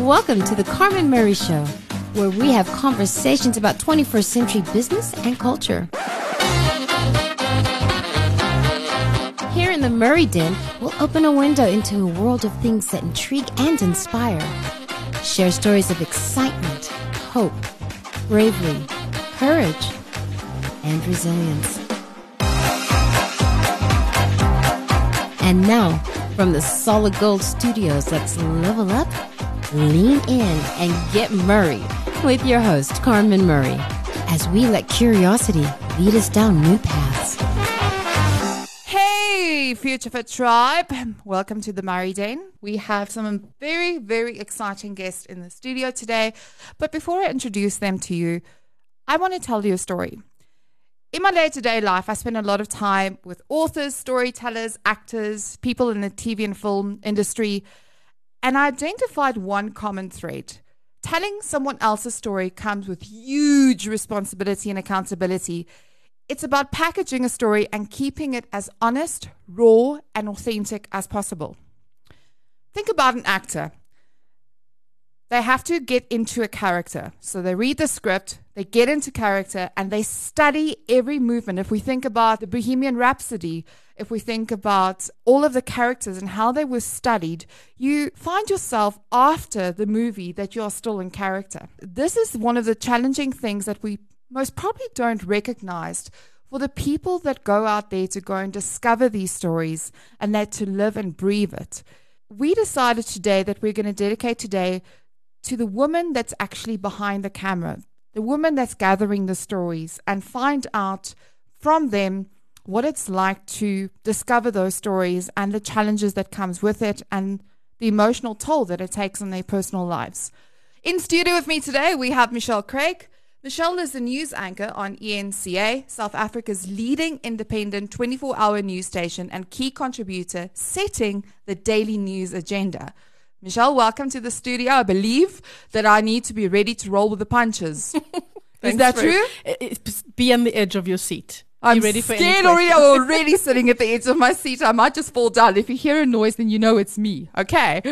Welcome to the Carmen Murray Show, where we have conversations about 21st century business and culture. Here in the Murray Den, we'll open a window into a world of things that intrigue and inspire. Share stories of excitement, hope, bravery, courage, and resilience. And now, from the Solid Gold Studios, let's level up, lean in, and get Murray with your host, Carmen Murray, as we let curiosity lead us down new paths. Hey, Future Fit Tribe. Welcome to the Murray Den. We have some very, very exciting guests in the studio today. But before I introduce them to you, I want to tell you a story. In my day to day life, I spend a lot of time with authors, storytellers, actors, people in the TV and film industry, and I identified one common thread. Telling someone else's story comes with huge responsibility and accountability. It's about packaging a story and keeping it as honest, raw, and authentic as possible. Think about an actor. They have to get into a character. So they read the script, they get into character, and they study every movement. If we think about the Bohemian Rhapsody, if we think about all of the characters and how they were studied, you find yourself after the movie that you are still in character. This is one of the challenging things that we most probably don't recognize for the people that go out there to go and discover these stories and that to live and breathe it. We decided today that we're going to dedicate today to the woman that's actually behind the camera, the woman that's gathering the stories, and find out from them what it's like to discover those stories and the challenges that comes with it and the emotional toll that it takes on their personal lives. In studio with me today, we have Michelle Craig. Michelle is a news anchor on ENCA, South Africa's leading independent 24 hour news station and key contributor setting the daily news agenda. Michelle, welcome to the studio. I believe that I need to be ready to roll with the punches. Is that true? Be on the edge of your seat. I'm ready for scared already. I'm already sitting at the edge of my seat. I might just fall down. If you hear a noise, then you know it's me. Okay.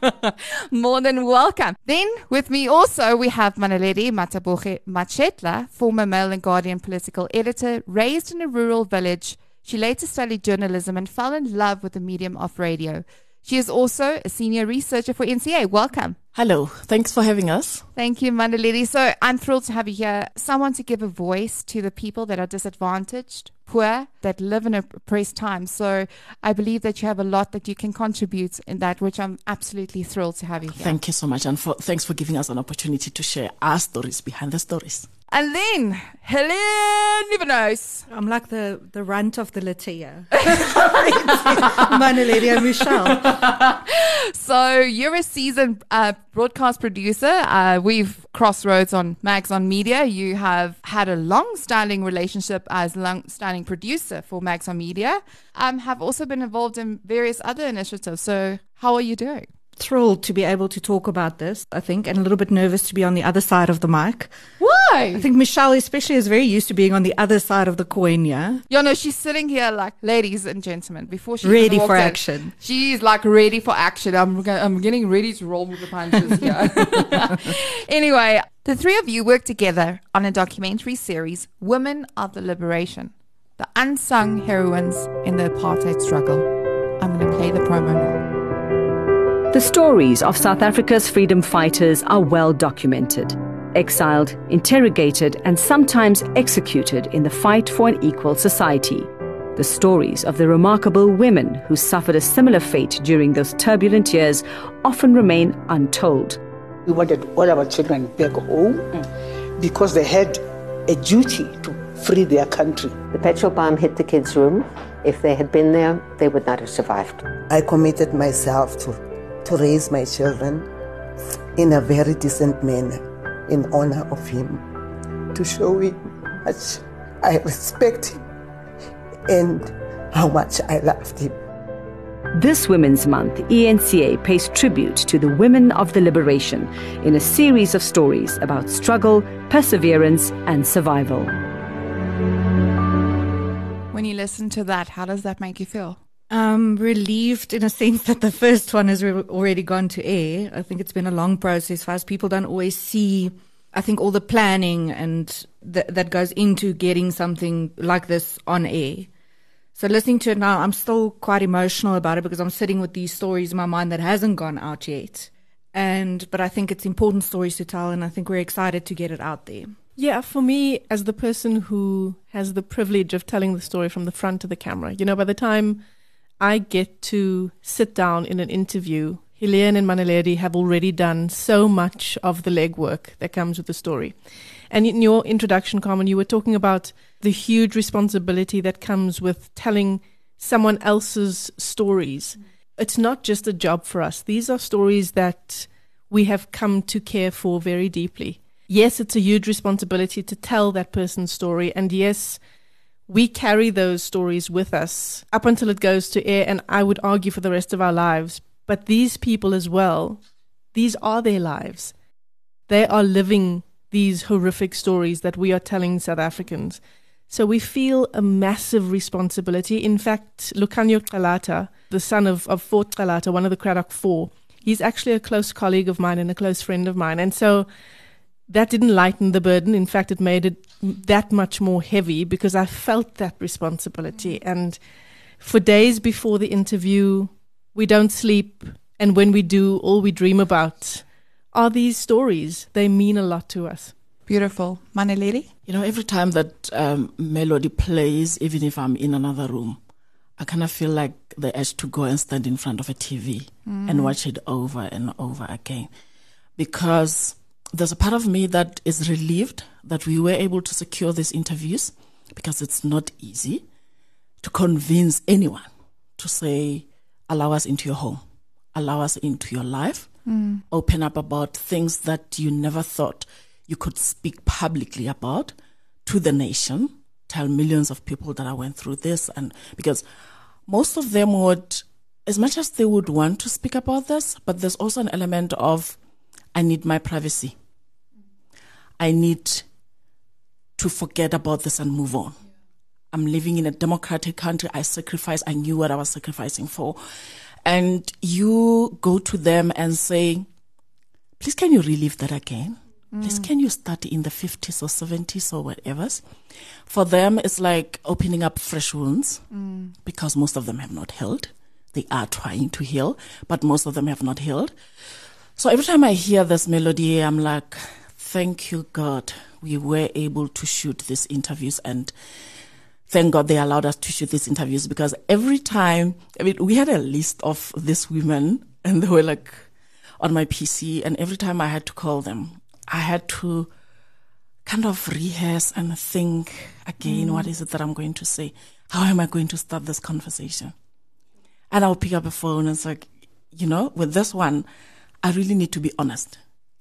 More than welcome. Then with me also we have Mmanaledi Mataboge Mashetla, former Mail and Guardian political editor, raised in a rural village. She later studied journalism and fell in love with the medium of radio. She is also a senior researcher for eNCA. Welcome. Hello. Thanks for having us. Thank you, Mmanaledi. So I'm thrilled to have you here. Someone to give a voice to the people that are disadvantaged, poor, that live in a oppressed times. So I believe that you have a lot that you can contribute in that, which I'm absolutely thrilled to have you here. Thank you so much. And for, thanks for giving us an opportunity to share our stories behind the stories. And then Helene Nieuwenhuis. I'm like the, the runt of the Latia. And Michelle. So you're a seasoned uh, broadcast producer. Uh, we've crossroads on Maggs on Media. You have had a long-standing relationship as long-standing producer for Maggs on Media. Um, have also been involved in various other initiatives. So how are you doing? Thrilled to be able to talk about this, I think, and a little bit nervous to be on the other side of the mic. Why? I think Michelle, especially, is very used to being on the other side of the coin, yeah? You know, she's sitting here like, ladies and gentlemen, before she Ready for in, action. She's like ready for action. I'm, I'm getting ready to roll with the punches here. anyway, the three of you work together on a documentary series, Women of the Liberation, the unsung heroines in the apartheid struggle. I'm going to play the promo now. The stories of South Africa's freedom fighters are well documented. Exiled, interrogated, and sometimes executed in the fight for an equal society. The stories of the remarkable women who suffered a similar fate during those turbulent years often remain untold. We wanted all our children back home because they had a duty to free their country. The petrol bomb hit the kids' room. If they had been there, they would not have survived. I committed myself to, to raise my children in a very decent manner in honor of him, to show him how much I respect him and how much I loved him. This Women's Month, ENCA pays tribute to the women of the liberation in a series of stories about struggle, perseverance, and survival. When you listen to that, how does that make you feel? Um, relieved in a sense that the first one has re- already gone to air. I think it's been a long process for us. People don't always see, I think, all the planning and th- that goes into getting something like this on air. So listening to it now, I'm still quite emotional about it because I'm sitting with these stories in my mind that hasn't gone out yet. And, but I think it's important stories to tell and I think we're excited to get it out there. Yeah, for me, as the person who has the privilege of telling the story from the front of the camera, you know, by the time I get to sit down in an interview, Helene and Mmanaledi have already done so much of the legwork that comes with the story. And in your introduction, Carmen, you were talking about the huge responsibility that comes with telling someone else's stories. Mm. It's not just a job for us, these are stories that we have come to care for very deeply. Yes, it's a huge responsibility to tell that person's story. And yes, we carry those stories with us up until it goes to air, and I would argue for the rest of our lives. But these people as well, these are their lives. They are living these horrific stories that we are telling South Africans. So we feel a massive responsibility. In fact, Lukhanyo Calata, the son of, of Fort Calata, one of the Cradock Four, he's actually a close colleague of mine and a close friend of mine. And so that didn't lighten the burden. In fact, it made it that much more heavy because I felt that responsibility. And for days before the interview, we don't sleep. And when we do, all we dream about are these stories. They mean a lot to us. Beautiful. Mmanaledi? You know, every time that um, melody plays, even if I'm in another room, I kind of feel like the urge to go and stand in front of a TV Mm. and watch it over and over again. Because there's a part of me that is relieved that we were able to secure these interviews because it's not easy to convince anyone to say, allow us into your home, allow us into your life, Mm. open up about things that you never thought you could speak publicly about to the nation, tell millions of people that I went through this. And because most of them would, as much as they would want to speak about this, but there's also an element of, I need my privacy. I need to forget about this and move on. I'm living in a democratic country. I sacrifice. I knew what I was sacrificing for. And you go to them and say, please, can you relive that again? Please, can you start in the 50s or 70s or whatever? For them, it's like opening up fresh wounds Mm. because most of them have not healed. They are trying to heal, but most of them have not healed. So every time I hear this melody, I'm like, thank you, God. We were able to shoot these interviews and thank God they allowed us to shoot these interviews because every time, I mean, we had a list of these women and they were like on my PC and every time I had to call them, I had to kind of rehearse and think again, Mm. what is it that I'm going to say? How am I going to start this conversation? And I'll pick up a phone and it's like, you know, with this one, I really need to be honest.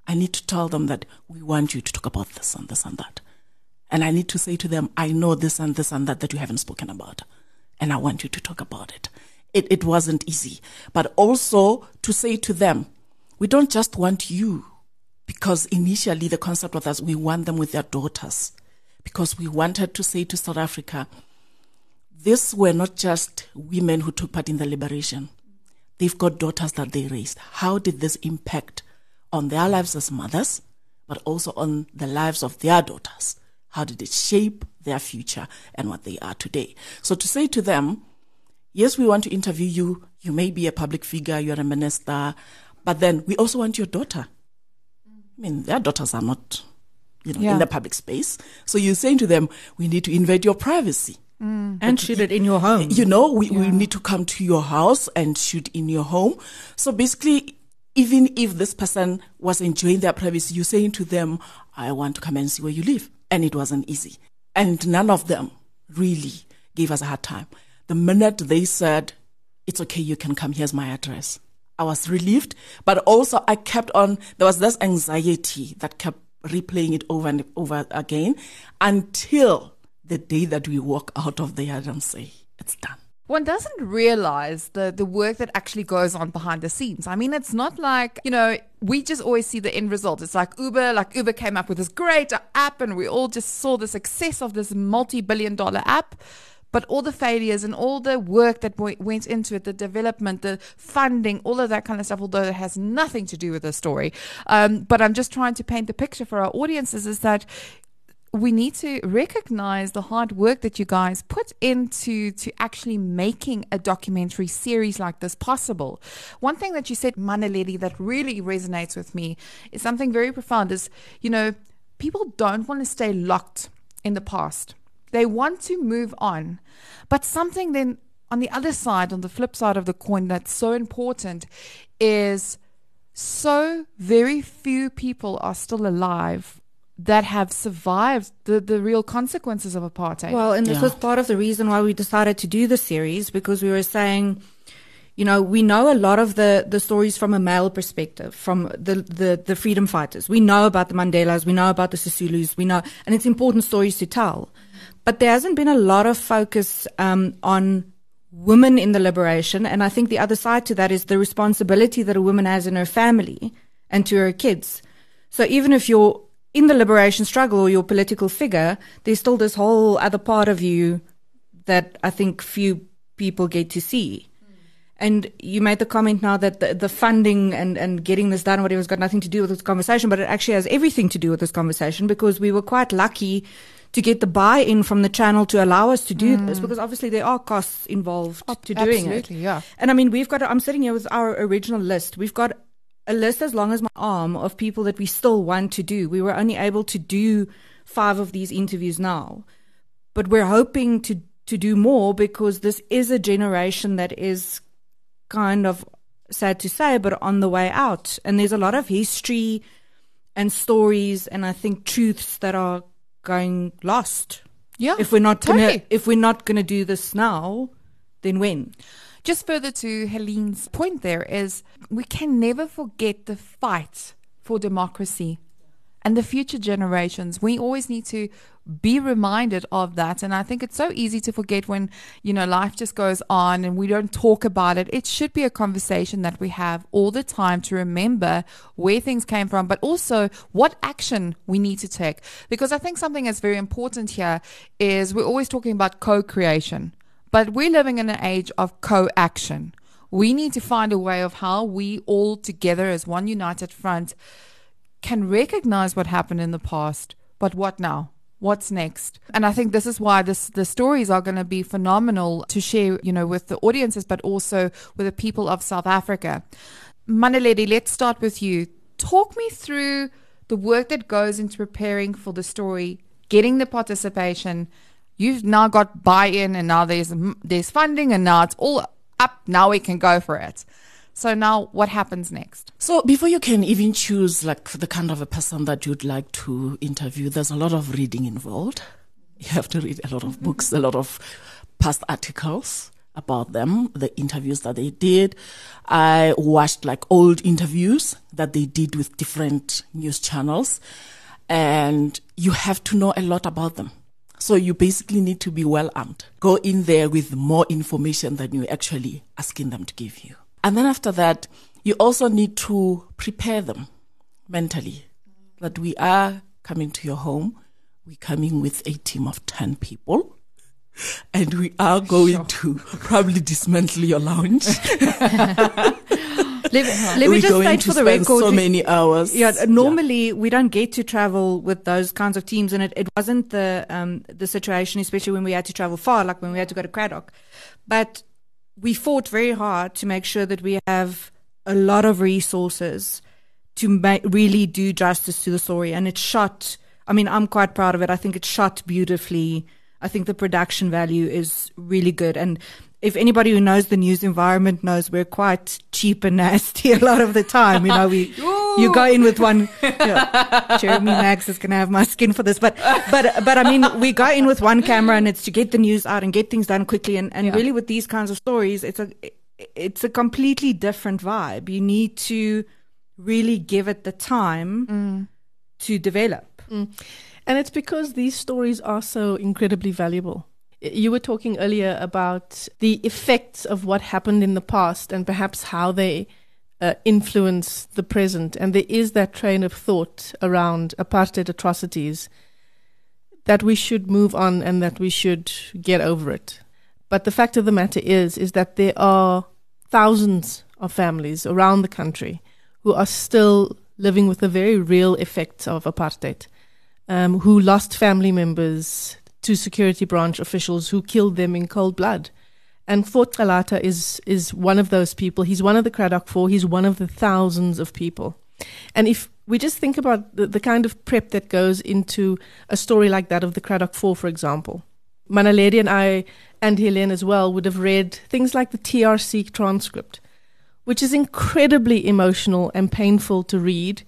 I need to tell them that we want you to talk about this and this and that. And I need to say to them, I know this and this and that that you haven't spoken about. And I want you to talk about it. It, it wasn't easy. But also to say to them, we don't just want you because initially the concept was that we want them with their daughters because we wanted to say to South Africa, these were not just women who took part in the liberation. They've got daughters that they raised. How did this impact on their lives as mothers, but also on the lives of their daughters? How did it shape their future and what they are today? So to say to them, yes, we want to interview you. You may be a public figure, you're a minister, but then we also want your daughter. I mean, their daughters are not, you know, Yeah. in the public space. So you're saying to them, we need to invade your privacy. Mm. And shoot it in your home. You know, we, we need to come to your house and shoot in your home. So basically, even if this person was enjoying their privacy, you're saying to them, I want to come and see where you live. And it wasn't easy. And none of them really gave us a hard time. The minute they said, it's okay, you can come, here's my address. I was relieved, but also I kept on, there was this anxiety that kept replaying it over and over again until the day that we walk out of there and say, it's done. One doesn't realize the, the work that actually goes on behind the scenes. I mean, it's not like, you know, we just always see the end result. It's like Uber, like Uber came up with this great app and we all just saw the success of this multi billion dollar app. but all the failures and all the work that went into it, the development, the funding, all of that kind of stuff, although it has nothing to do with the story. Um, but I'm just trying to paint the picture for our audiences is that we need to recognize the hard work that you guys put into to actually making a documentary series like this possible. One thing that you said, Mmanaledi, that really resonates with me is something very profound is, you know, people don't want to stay locked in the past. They want to move on. But something then on the other side, on the flip side of the coin, that's so important is so very few people are still alive that have survived the, the real consequences of apartheid. Well, and this Yeah. was part of the reason why we decided to do the series because we were saying, you know, we know a lot of the, the stories from a male perspective, from the, the, the freedom fighters. We know about the Mandelas, we know about the Sisulus, we know, and it's important stories to tell. But there hasn't been a lot of focus um, on women in the liberation. And I think the other side to that is the responsibility that a woman has in her family and to her kids. So even if you're in the liberation struggle or you're political figure, there's still this whole other part of you that I think few people get to see. And you made the comment now that the, the funding and, and getting this done, whatever, has got nothing to do with this conversation, but it actually has everything to do with this conversation because we were quite lucky to get the buy-in from the channel to allow us to do this mm. because obviously there are costs involved to doing it. Absolutely, yeah. And I mean, we've got, I'm sitting here with our original list. We've got a list as long as my arm of people that we still want to do. We were only able to do five of these interviews now, but we're hoping to, to do more because this is a generation that is kind of sad to say, but on the way out. And there's a lot of history and stories and I think truths that are going lost. Yeah. If we're not gonna, if we're not gonna do this now, then when? Just further to Helene's point, there is we can never forget the fight for democracy and the future generations. We always need to be reminded of that. And I think it's so easy to forget when, you know, life just goes on and we don't talk about it. It should be a conversation that we have all the time to remember where things came from, but also what action we need to take. Because I think something that's very important here is we're always talking about co creation. But we're living in an age of co action. We need to find a way of how we all together as one united front can recognize what happened in the past, but what now? What's next? And I think this is why this the stories are going to be phenomenal to share, you know, with the audiences, but also with the people of South Africa. Mmanaledi, let's start with you. Talk me through the work that goes into preparing for the story, getting the participation. You've now got buy-in, and now there's there's funding, and now it's all up. Now we can go for it. So now, what happens next? So before you can even choose like the kind of a person that you'd like to interview, there's a lot of reading involved. You have to read a lot of mm-hmm. books, a lot of past articles about them, the interviews that they did. I watched like old interviews that they did with different news channels and you have to know a lot about them. So you basically need to be well armed. Go in there with more information than you're actually asking them to give you. And then after that, you also need to prepare them mentally that we are coming to your home. We're coming with a team of 10 people. And we are going to probably dismantle your lounge. Let, let me We're just going state to for the record. so many hours. Yeah, normally we don't get to travel with those kinds of teams, and it, it wasn't the um, the situation, especially when we had to travel far, like when we had to go to Cradock. But we fought very hard to make sure that we have a lot of resources to ma- really do justice to the story, and it shot. I mean, I'm quite proud of it. I think it shot beautifully. I think the production value is really good, and if anybody who knows the news environment knows we're quite cheap and nasty a lot of the time. You know, we you go in with one. Yeah, Jeremy Maggs is gonna have my skin for this, but but but I mean, we go in with one camera and it's to get the news out and get things done quickly. And and really, with these kinds of stories, it's a it's a completely different vibe. You need to really give it the time mm. to develop. Mm. And it's because these stories are so incredibly valuable. You were talking earlier about the effects of what happened in the past and perhaps how they uh, influence the present. And there is that train of thought around apartheid atrocities that we should move on and that we should get over it. But the fact of the matter is, is that there are thousands of families around the country who are still living with the very real effects of apartheid, um, who lost family members to security branch officials who killed them in cold blood. And Fort Calata is is one of those people. He's one of the Cradock Four. He's one of the thousands of people. And if we just think about the, the kind of prep that goes into a story like that of the Cradock Four, for example, Mmanaledi and I and Helene as well would have read things like the TRC transcript, which is incredibly emotional and painful to read,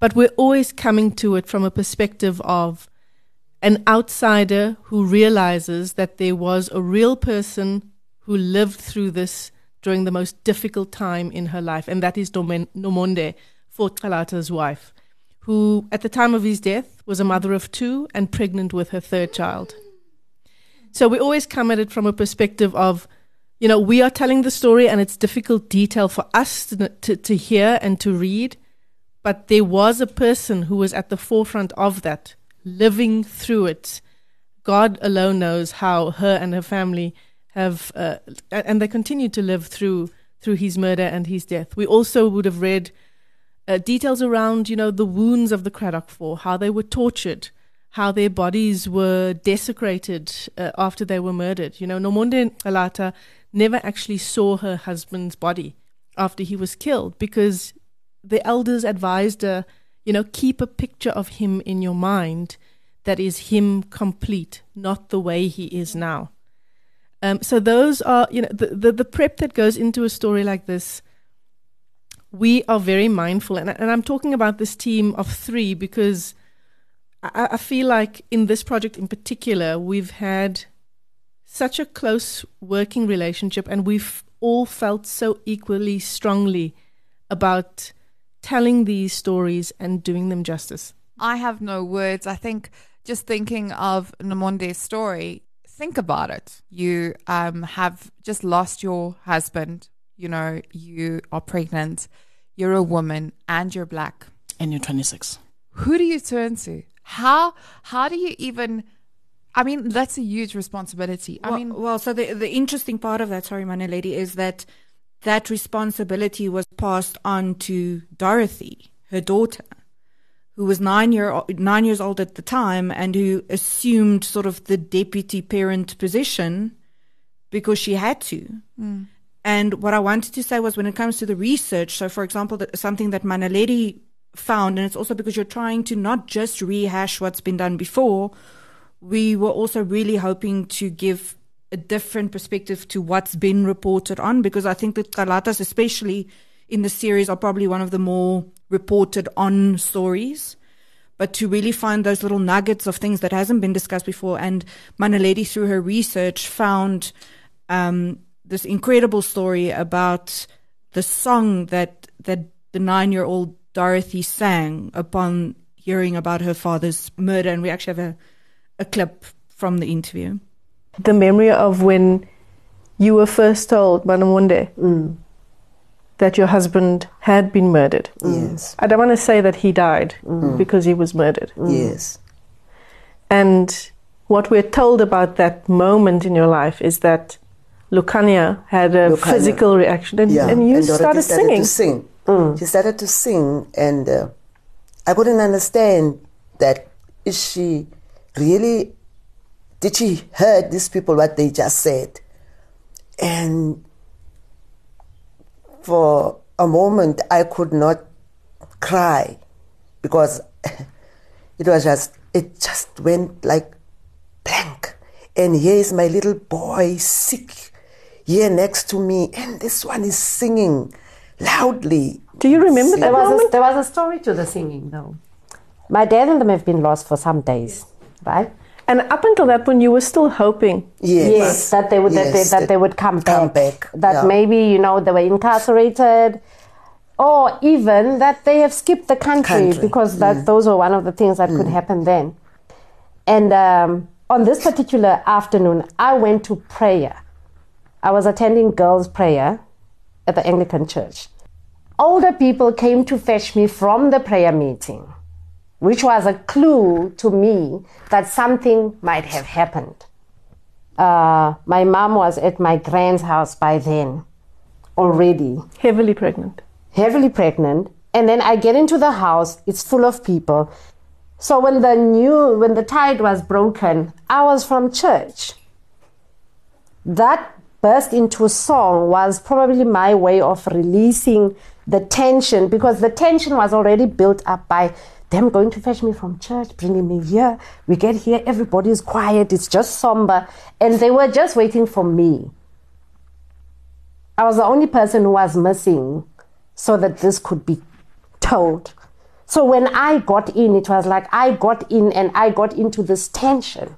but we're always coming to it from a perspective of an outsider who realizes that there was a real person who lived through this during the most difficult time in her life, and that is Nomonde, Fort Calata's wife, who at the time of his death was a mother of two and pregnant with her third child. So we always come at it from a perspective of, you know, we are telling the story and it's difficult detail for us to, to, to hear and to read. But there was a person who was at the forefront of that, living through it. God alone knows how her and her family have, uh, and they continue to live through through his murder and his death. We also would have read uh, details around, you know, the wounds of the Cradock Four, how they were tortured, how their bodies were desecrated uh, after they were murdered. You know, Nomonde Calata never actually saw her husband's body after he was killed because the elders advised her, you know, keep a picture of him in your mind that is him complete, not the way he is now. Um, so those are, you know, the, the, the prep that goes into a story like this. We are very mindful, and, and I'm talking about this team of three because I, I feel like in this project in particular, we've had such a close working relationship and we've all felt so equally strongly about telling these stories and doing them justice. I have no words. I think just thinking of Nomonde's story, think about it. You um, have just lost your husband, you know, you are pregnant, you're a woman, and you're black. And you're 26. Who do you turn to? How how do you even I mean, that's a huge responsibility. I well, mean, well, so the the interesting part of that, sorry, my lady, is that that responsibility was passed on to Dorothy, her daughter, who was nine year nine years old at the time, and who assumed sort of the deputy parent position because she had to. Mm. And what I wanted to say was, when it comes to the research, so for example, something that Mmanaledi found, and it's also because you're trying to not just rehash what's been done before. We were also really hoping to give a different perspective to what's been reported on, because I think that Calatas, especially in the series, are probably one of the more reported on stories. But to really find those little nuggets of things that hasn't been discussed before, and Mmanaledi, through her research, found um, this incredible story about the song that that the nine year old Dorothy sang upon hearing about her father's murder. And we actually have a, a clip from the interview. The memory of when you were first told, Manamunde, mm. that your husband had been murdered. Yes. I don't want to say that he died mm. because he was murdered. Yes. And what we're told about that moment in your life is that Lucania had a Lucania. physical reaction and, yeah. and you and started, started singing. To sing. Mm. She started to sing, and uh, I couldn't understand that. Is she really? Did she heard these people what they just said? And for a moment, I could not cry because it was just it just went like blank. And here is my little boy sick here next to me, and this one is singing loudly. Do you remember there was? A, there was a story to the singing, though. My dad and them have been lost for some days, right? And up until that point, you were still hoping. Yes, yes that they would yes, that, they, that, that, they would come, come back. back. That yeah. maybe you know they were incarcerated, or even that they have skipped the country, country. because that mm. those were one of the things that mm. could happen then. And um, on this particular afternoon, I went to prayer. I was attending girls' prayer at the Anglican Church. Older people came to fetch me from the prayer meeting, which was a clue to me that something might have happened. uh, my mom was at my grand's house by then already. Heavily pregnant. Heavily pregnant. And then I get into the house, it's full of people. So when the new when the tide was broken, I was from church. That burst into a song was probably my way of releasing the tension because the tension was already built up by them going to fetch me from church, bringing me here. We get here, everybody is quiet, it's just somber. And they were just waiting for me. I was the only person who was missing so that this could be told. So when I got in, it was like I got in and I got into this tension.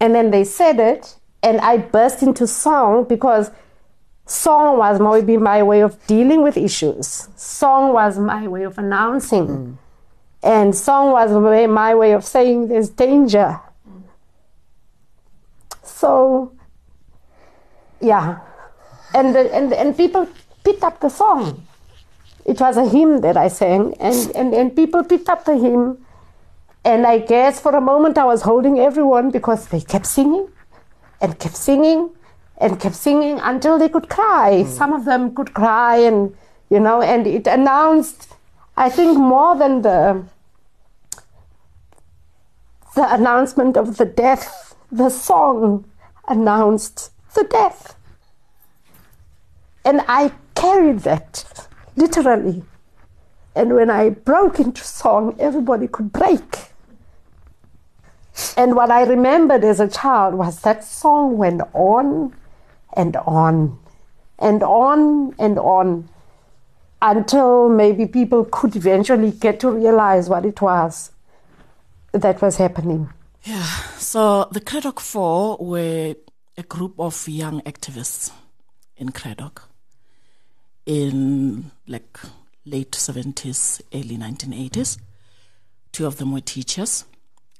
And then they said it, and I burst into song because song was maybe my way of dealing with issues. Song was my way of announcing. Mm. And song was my way of saying there's danger. So, yeah. And, the, and, and people picked up the song. It was a hymn that I sang, and, and, and people picked up the hymn. And I guess for a moment I was holding everyone because they kept singing and kept singing and kept singing until they could cry. Mm. Some of them could cry, and you know, and it announced, I think, more than the the announcement of the death. The song announced the death, and I carried that literally. And when I broke into song, everybody could break. And what I remembered as a child was that song went on and on and on and on until maybe people could eventually get to realize what it was that was happening. Yeah, so the Cradock Four were a group of young activists in Cradock in like late 70s, early 1980s. Two of them were teachers.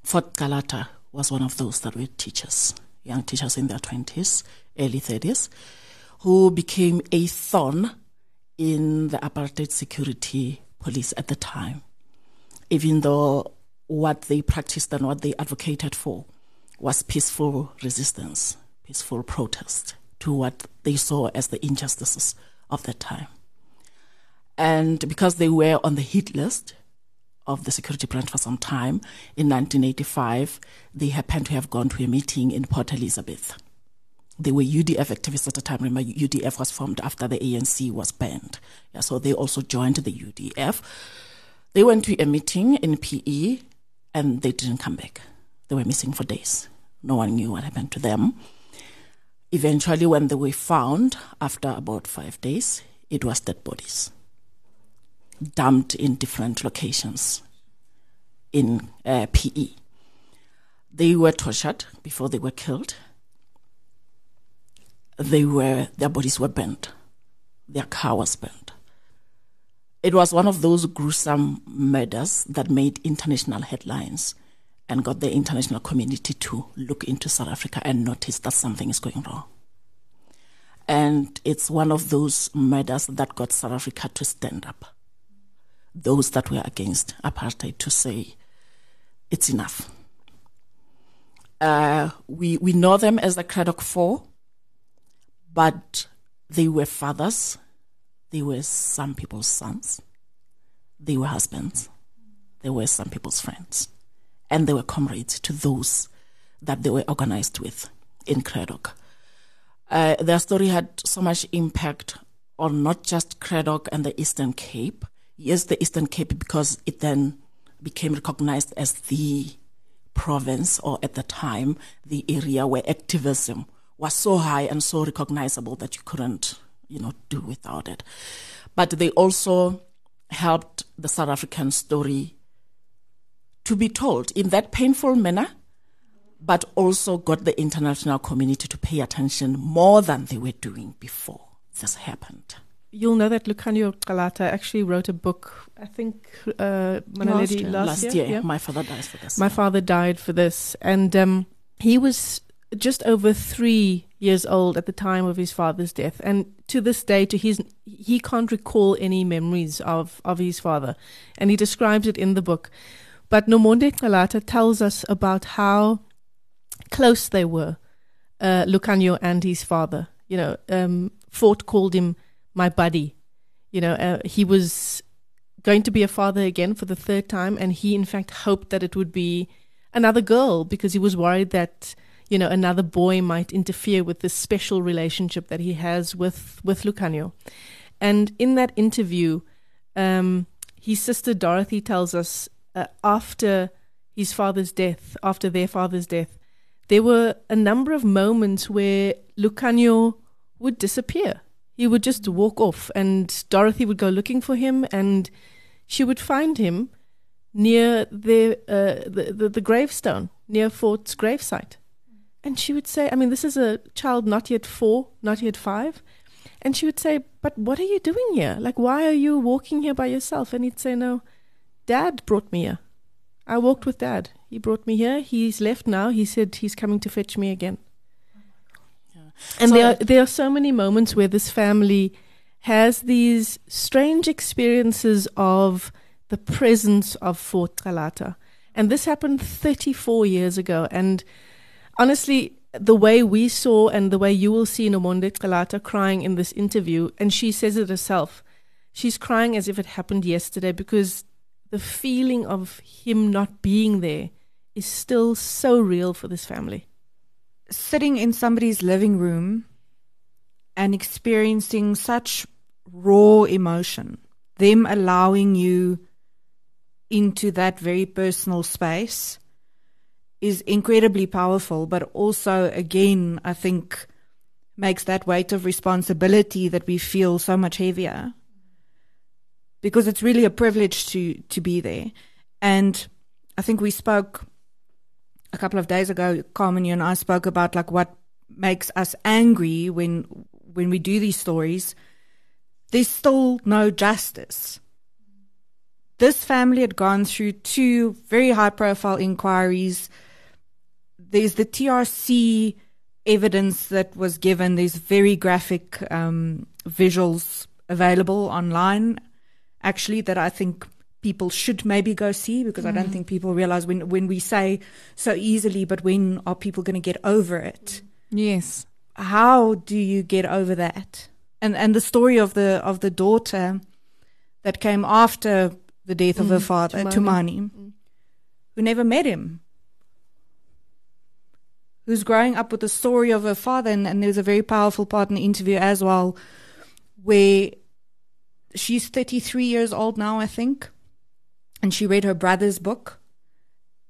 Fort Calata was one of those that were teachers, young teachers in their 20s, early 30s, who became a thorn in the apartheid security police at the time, even though what they practiced and what they advocated for was peaceful resistance, peaceful protest to what they saw as the injustices of that time. And because they were on the hit list of the security branch for some time, in 1985, they happened to have gone to a meeting in Port Elizabeth they were UDF activists at the time. Remember, UDF was formed after the ANC was banned. Yeah, so they also joined the UDF. They went to a meeting in PE and they didn't come back. They were missing for days. No one knew what happened to them. Eventually, when they were found after about five days, it was dead bodies dumped in different locations in uh, PE. They were tortured before they were killed they were their bodies were burnt, their car was burnt. It was one of those gruesome murders that made international headlines and got the international community to look into South Africa and notice that something is going wrong. And it's one of those murders that got South Africa to stand up. Those that were against apartheid to say, it's enough. Uh, we, we know them as the Cradock Four but they were fathers, they were some people's sons, they were husbands, they were some people's friends, and they were comrades to those that they were organized with in Cradock. Uh, their story had so much impact on not just Cradock and the Eastern Cape. Yes, the Eastern Cape because it then became recognized as the province or at the time the area where activism was so high and so recognizable that you couldn't, you know, do without it. But they also helped the South African story to be told in that painful manner, but also got the international community to pay attention more than they were doing before this happened. You'll know that Lukhanyo Calata actually wrote a book, I think, uh, last, year. last, last year. year. Yeah. My father died for this. My father died for this. And um, he was just over three years old at the time of his father's death, and to this day, to his he can't recall any memories of of his father, and he describes it in the book. But Nomonde Calata tells us about how close they were uh, Lukhanyo and his father. You know, um, Fort called him my buddy. You know, uh, he was going to be a father again for the third time, and he, in fact, hoped that it would be another girl because he was worried that you know another boy might interfere with this special relationship that he has with with Lukhanyo. And in that interview, um, his sister Dorothy tells us uh, after his father's death, after their father's death, there were a number of moments where Lukhanyo would disappear. He would just walk off, and Dorothy would go looking for him, and she would find him near the, uh, the, the, the gravestone, near Fort's gravesite. And she would say, I mean, this is a child not yet four, not yet five. And she would say, But what are you doing here? Like, why are you walking here by yourself? And he'd say, No, Dad brought me here. I walked with Dad. He brought me here. He's left now. He said he's coming to fetch me again. And So- there, are, there are so many moments where this family has these strange experiences of the presence of Fort Calata. And this happened 34 years ago. And honestly, the way we saw and the way you will see Nomonde Calata crying in this interview, and she says it herself, she's crying as if it happened yesterday because the feeling of him not being there is still so real for this family. Sitting in somebody's living room and experiencing such raw emotion, them allowing you into that very personal space is incredibly powerful, but also, again, I think makes that weight of responsibility that we feel so much heavier because it's really a privilege to to be there. And I think we spoke a couple of days ago, Carmen, you and I spoke about like what makes us angry when when we do these stories. There's still no justice. This family had gone through two very high profile inquiries. There's the TRC evidence that was given. There's very graphic um, visuals available online, actually, that I think people should maybe go see because I don't Mm. think people realize when, when we say so easily, but when are people going to get over it? Yes. How do you get over that? And and the story of the of the daughter that came after the death of her Mm, father, Tumani. Tumani, who never met him, who's growing up with the story of her father, and, and there's a very powerful part in the interview as well, where she's 33 years old now, I think, and she read her brother's book.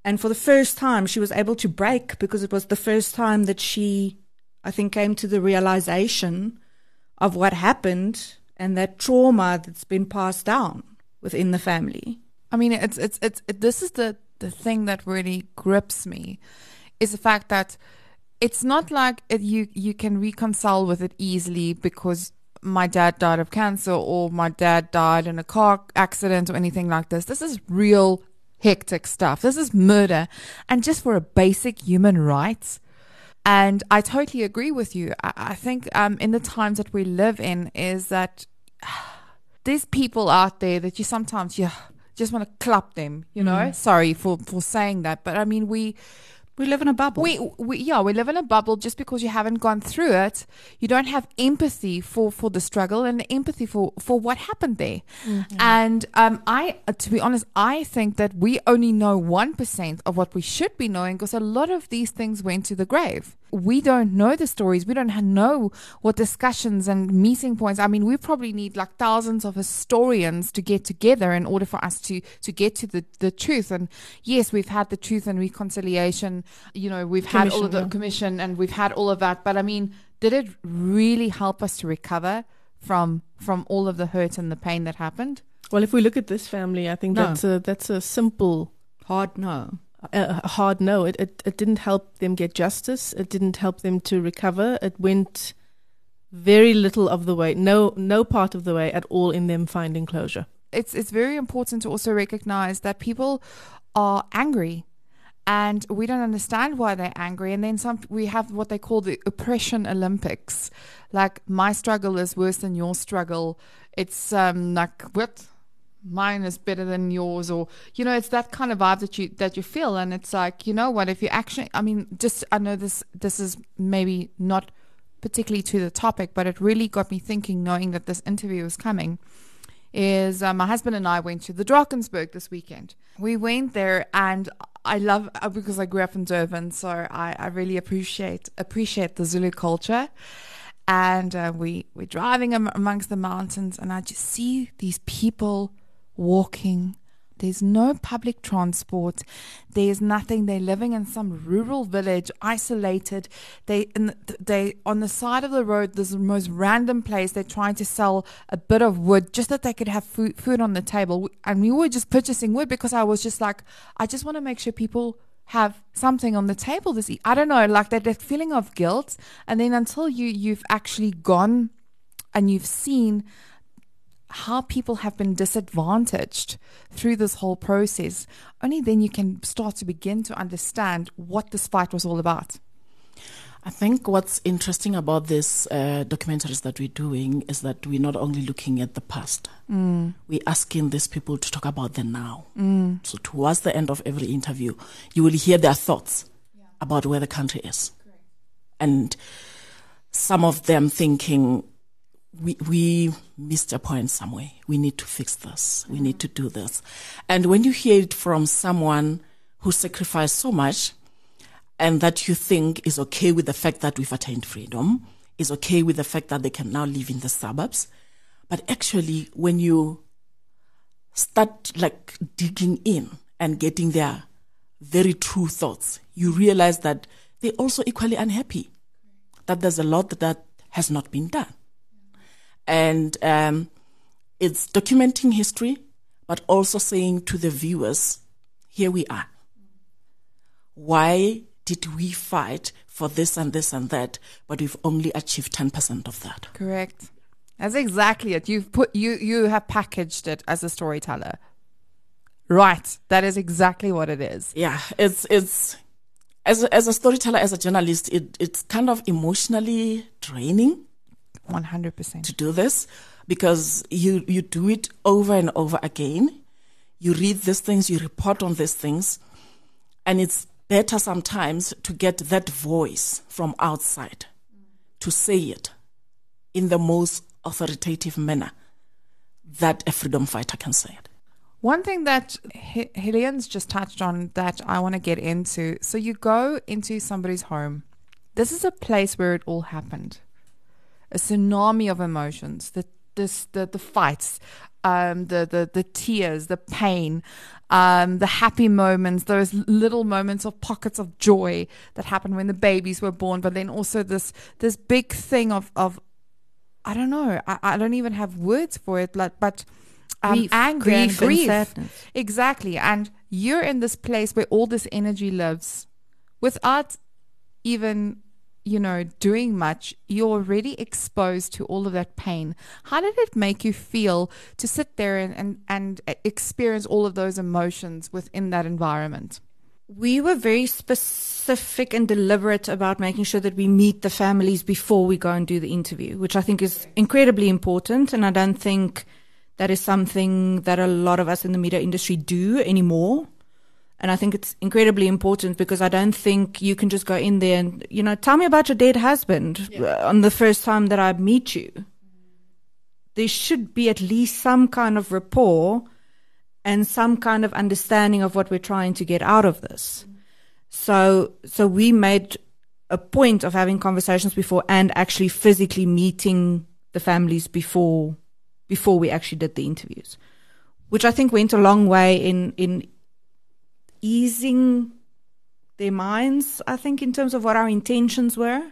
And for the first time, she was able to break because it was the first time that she, I think, came to the realization of what happened and that trauma that's been passed down within the family. I mean, it's it's it's it, this is the the thing that really grips me, is the fact that it's not like it, you you can reconcile with it easily because my dad died of cancer or my dad died in a car accident or anything like this. This is real hectic stuff. This is murder, and just for a basic human rights. And I totally agree with you. I, I think um, in the times that we live in is that there's people out there that you sometimes you just want to clap them, you know. Mm. Sorry for for saying that, but I mean we we live in a bubble. We, we yeah, we live in a bubble just because you haven't gone through it. You don't have empathy for for the struggle and the empathy for for what happened there. And um, I, uh, to be honest, I think that we only know one percent of what we should be knowing because a lot of these things went to the grave. We don't know the stories. We don't know what discussions and meeting points. I mean, we probably need like thousands of historians to get together in order for us to to get to the the truth. And yes, we've had the truth and reconciliation. You know, we've had all of the Commission, yeah. commission and we've had all of that. But I mean, did it really help us to recover from from all of the hurt and the pain that happened? Well, if we look at this family, I think No. that's a that's a simple hard no. A, hard no. It, it it didn't help them get justice. It didn't help them to recover. It went very little of the way, no no part of the way at all in them finding closure. it's it's very important to also recognize that people are angry and we don't understand why they're angry and then some we have what they call the oppression olympics like my struggle is worse than your struggle it's um like what mine is better than yours or you know it's that kind of vibe that you that you feel. And it's like you know what if you actually i mean just i know this this is maybe not particularly to the topic but it really got me thinking knowing that this interview was coming is uh, my husband and i went to the drakensberg this weekend. We went there and i love uh, because i grew up in durban so i, I really appreciate appreciate the zulu culture. And uh, we we're driving am- amongst the mountains and i just see these people walking. There's no public transport. There's nothing. They're living in some rural village, isolated. They they on the side of the road. The most random place. They're trying to sell a bit of wood just that they could have food food on the table. And we were just purchasing wood because I was just like, I just want to make sure people have something on the table this. I don't know, like that, that feeling of guilt. And then until you you've actually gone and you've seen how people have been disadvantaged through this whole process, only then you can start to begin to understand what this fight was all about. I think what's interesting about this uh, documentaries that we're doing is that we're not only looking at the past, mm. we're asking these people to talk about the now. Mm. So, towards the end of every interview, you will hear their thoughts yeah. about where the country is. Correct. And some of them thinking, we, we missed a point somewhere. We need to fix this. We need to do this. And when you hear it from someone who sacrificed so much and that you think is okay with the fact that we've attained freedom, is okay with the fact that they can now live in the suburbs. But actually, when you start like digging in and getting their very true thoughts, you realize that they're also equally unhappy, that there's a lot that has not been done and um, it's documenting history, but also saying to the viewers, here we are. Why did we fight for this and this and that, but we've only achieved 10% of that? Correct. That's exactly it. You've put you you have packaged it as a storyteller. Right. That is exactly what it is. Yeah, it's it's as a, as a storyteller, as a journalist, it, it's kind of emotionally draining 100%. To do this because you, you do it over and over again. You read these things, you report on these things, and it's better sometimes to get that voice from outside to say it in the most authoritative manner that a freedom fighter can say it. One thing that H- Helene's just touched on that I want to get into. So you go into somebody's home. This is a place where it all happened a tsunami of emotions. The this the the fights, um, the the the tears, the pain, um, the happy moments, those little moments of pockets of joy that happened when the babies were born, but then also this this big thing of of I don't know, I, I don't even have words for it, but but um, grief, anger grief grief, exactly, and you're in this place where all this energy lives, without even you know, doing much, you're already exposed to all of that pain. How did it make you feel to sit there and, and, and experience all of those emotions within that environment? We were very specific and deliberate about making sure that we meet the families before we go and do the interview, which I think is incredibly important. And I don't think that is something that a lot of us in the media industry do anymore. And I think it's incredibly important because I don't think you can just go in there and, you know, tell me about your dead husband yeah. Uh, on the first time that I meet you. There should be at least some kind of rapport and some kind of understanding of what we're trying to get out of this. Mm-hmm. So, so we made a point of having conversations before and actually physically meeting the families before, before we actually did the interviews, which I think went a long way in, in easing their minds, I think, in terms of what our intentions were.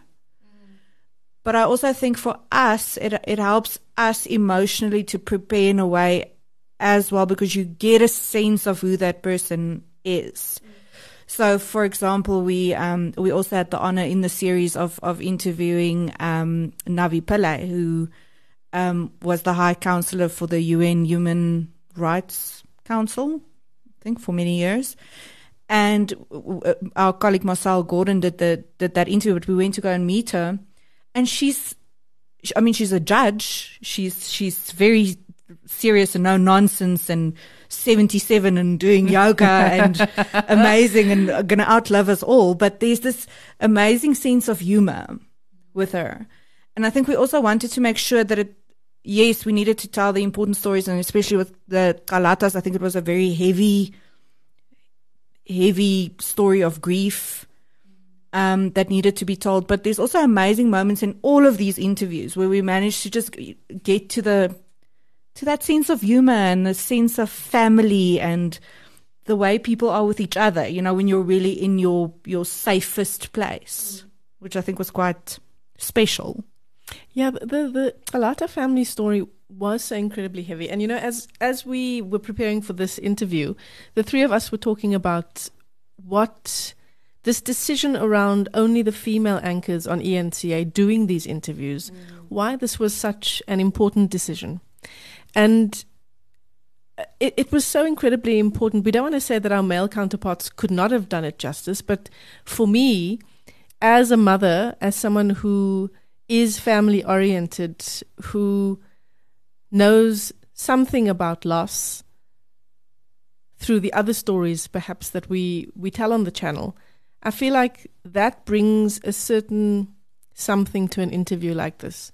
But I also think for us, it, it helps us emotionally to prepare in a way as well because you get a sense of who that person is. So, for example, we um, we also had the honor in the series of of interviewing um, Navi Pillay, who um, was the High Counselor for the UN Human Rights Council think, for many years. And uh, our colleague Marcel Gordon did the did that interview, but we went to go and meet her, and she's, I mean, she's a judge. She's she's very serious and no nonsense and 77 and doing yoga and amazing and going to outlive us all. But there's this amazing sense of humor with her. And I think we also wanted to make sure that it, yes, we needed to tell the important stories and especially with the Calatas, I think it was a very heavy, heavy story of grief. Um, that needed to be told, but there's also amazing moments in all of these interviews where we managed to just get to the to that sense of humor and the sense of family and the way people are with each other, you know, when you're really in your, your safest place, which I think was quite special. Yeah, the, the Calata family story was so incredibly heavy. And, you know, as, as we were preparing for this interview, the three of us were talking about what this decision around only the female anchors on eNCA doing these interviews, mm. why this was such an important decision. And it, it was so incredibly important. We don't want to say that our male counterparts could not have done it justice, but for me, as a mother, as someone who is family oriented, who knows something about loss through the other stories perhaps that we, we tell on the channel, I feel like that brings a certain something to an interview like this.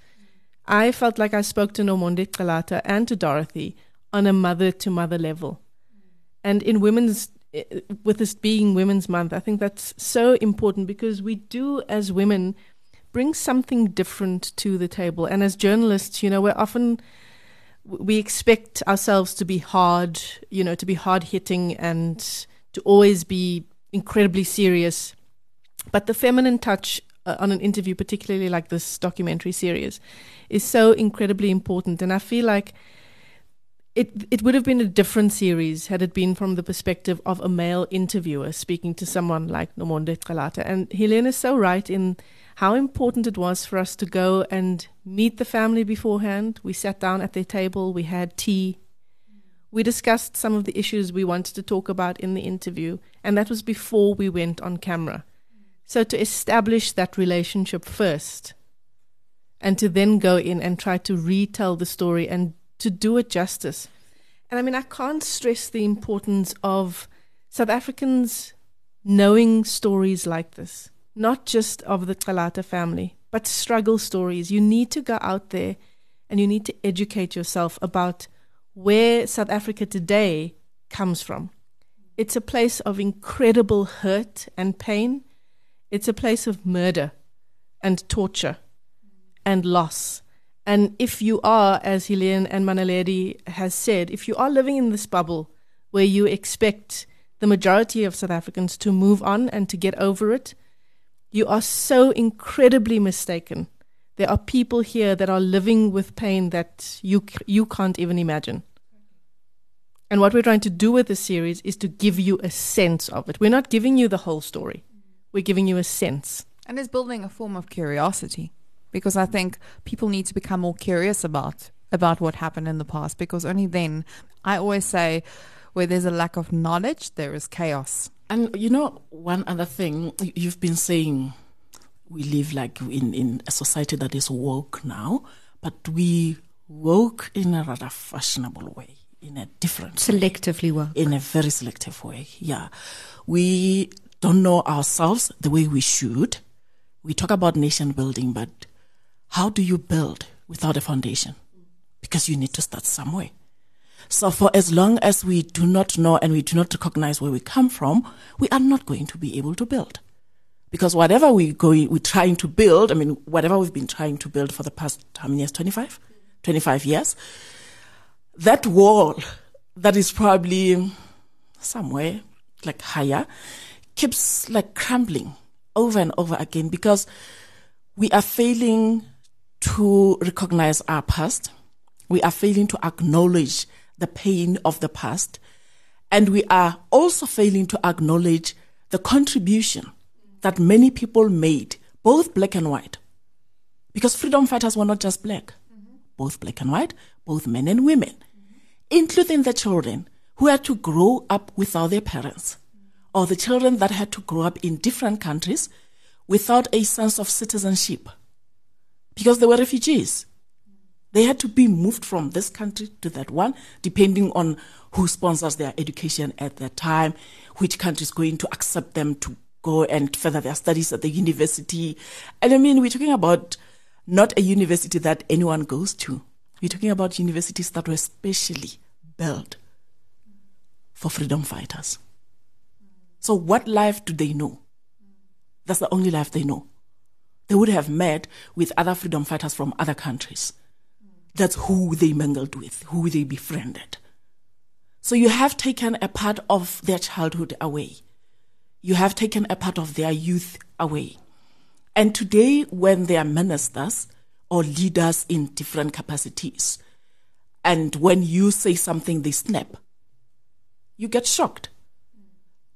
I felt like I spoke to Nomonde Calata and to Dorothy on a mother to mother level. And in women's, eh, with this being Women's Month, I think that's so important because we do, as women, bring something different to the table. And as journalists, you know, we're often, we expect ourselves to be hard, you know, to be hard hitting and to always be incredibly serious. But the feminine touch uh, on an interview, particularly like this documentary series, is so incredibly important. And I feel like it it would have been a different series had it been from the perspective of a male interviewer speaking to someone like Nomonde Calata. And Helene is so right in how important it was for us to go and meet the family beforehand. We sat down at their table, we had tea, we discussed some of the issues we wanted to talk about in the interview, and that was before we went on camera. So to establish that relationship first and to then go in and try to retell the story and to do it justice. And I mean, I can't stress the importance of South Africans knowing stories like this, not just of the Calata family, but struggle stories. You need to go out there and you need to educate yourself about where South Africa today comes from. It's a place of incredible hurt and pain it's a place of murder and torture and loss. And if you are, as Helene and Mmanaledi has said, if you are living in this bubble where you expect the majority of South Africans to move on and to get over it, you are so incredibly mistaken. There are people here that are living with pain that you you can't even imagine. And what we're trying to do with this series is to give you a sense of it. We're not giving you the whole story. We're giving you a sense. And it's building a form of curiosity because I think people need to become more curious about about what happened in the past because only then I always say where there's a lack of knowledge there is chaos. And you know one other thing you've been saying we live like in in a society that is woke now but we woke in a rather fashionable way in a different selectively way. in a very selective way yeah we don't know ourselves the way we should. We talk about nation building, but how do you build without a foundation? Because you need to start somewhere. So for as long as we do not know and we do not recognize where we come from, we are not going to be able to build. Because whatever we go, we're trying to build, I mean, whatever we've been trying to build for the past, how many years? 25? 25 years. That wall that is probably somewhere like higher keeps like crumbling over and over again because we are failing to recognize our past. We are failing to acknowledge the pain of the past. And we are also failing to acknowledge the contribution that many people made, both black and white. Because freedom fighters were not just black, mm-hmm. both black and white, both men and women, mm-hmm. including the children who had to grow up without their parents, or the children that had to grow up in different countries without a sense of citizenship because they were refugees. They had to be moved from this country to that one, depending on who sponsors their education at that time, which country is going to accept them to go and further their studies at the university. And I mean, we're talking about not a university that anyone goes to. We're talking about universities that were specially built for freedom fighters. So, what life do they know? That's the only life they know. They would have met with other freedom fighters from other countries. That's who they mingled with, who they befriended. So, you have taken a part of their childhood away. You have taken a part of their youth away. And today, when they are ministers or leaders in different capacities, and when you say something, they snap, you get shocked.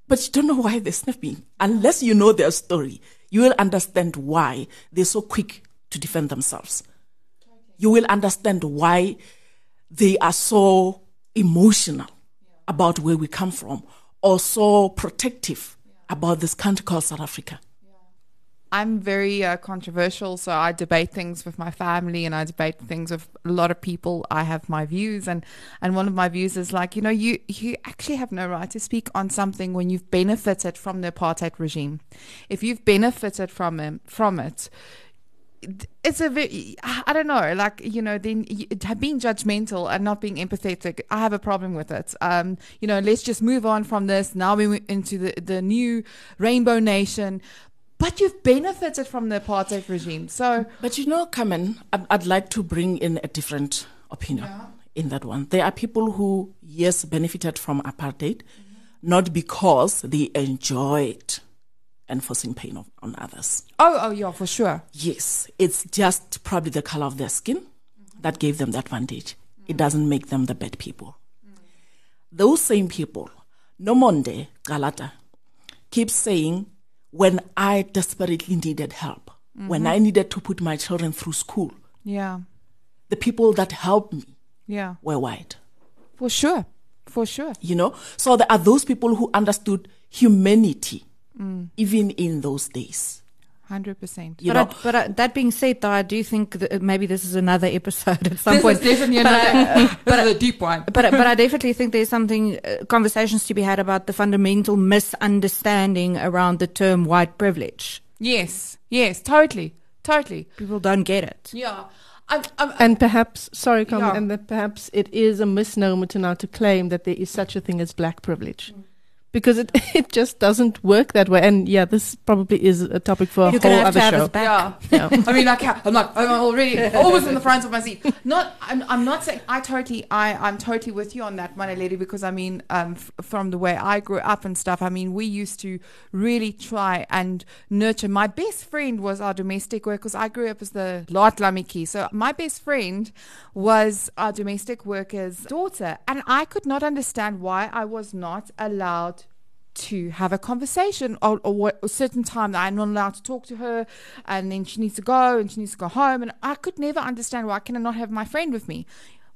But you don't know why they're snapping. Unless you know their story, you will understand why they're so quick to defend themselves. You will understand why they are so emotional about where we come from or so protective about this country called South Africa. I'm very uh, controversial, so I debate things with my family and I debate things with a lot of people. I have my views, and and one of my views is like you know you you actually have no right to speak on something when you've benefited from the apartheid regime. If you've benefited from it, from it, it's a very I don't know, like you know, then being judgmental and not being empathetic. I have a problem with it. Um, you know, let's just move on from this. Now we move into the the new Rainbow Nation but you've benefited from the apartheid regime. So, but you know, Carmen, I'd, I'd like to bring in a different opinion yeah. in that one. There are people who, yes, benefited from apartheid, mm-hmm. not because they enjoyed enforcing pain on, on, others. Oh, oh, yeah, for sure. Yes, it's just probably the color of their skin mm-hmm. that gave them the advantage. Mm-hmm. It doesn't make them the bad people. Mm. Those same people, Nomonde Calata, keeps saying when I desperately needed help, mm-hmm. when I needed to put my children through school. Yeah. The people that helped me yeah. were white. For sure. For sure. You know? So there are those people who understood humanity mm. even in those days. Hundred percent. But, I, but I, that being said, though, I do think that maybe this is another episode at some this point. Is definitely but another. I, but a deep one. But but I definitely think there's something uh, conversations to be had about the fundamental misunderstanding around the term white privilege. Yes. Yes. Totally. Totally. People don't get it. Yeah. I'm, I'm, and perhaps, sorry, Carmen, yeah. and that perhaps it is a misnomer to now to claim that there is such a thing as black privilege. Mm because it it just doesn't work that way. And yeah, this probably is a topic for a You're whole other show. Yeah. yeah. I mean, I can't, I'm like, I'm already always in the front of my seat. Not. I'm. I'm not saying. I totally. I. I'm totally with you on that, Mmanaledi. Because I mean, um, f- from the way I grew up and stuff. I mean, we used to really try and nurture. My best friend was our domestic workers. I grew up as the Lot Lamiki. So my best friend was our domestic worker's daughter, and I could not understand why I was not allowed to have a conversation or, or a certain time that I'm not allowed to talk to her and then she needs to go and she needs to go home and I could never understand why can I not have my friend with me.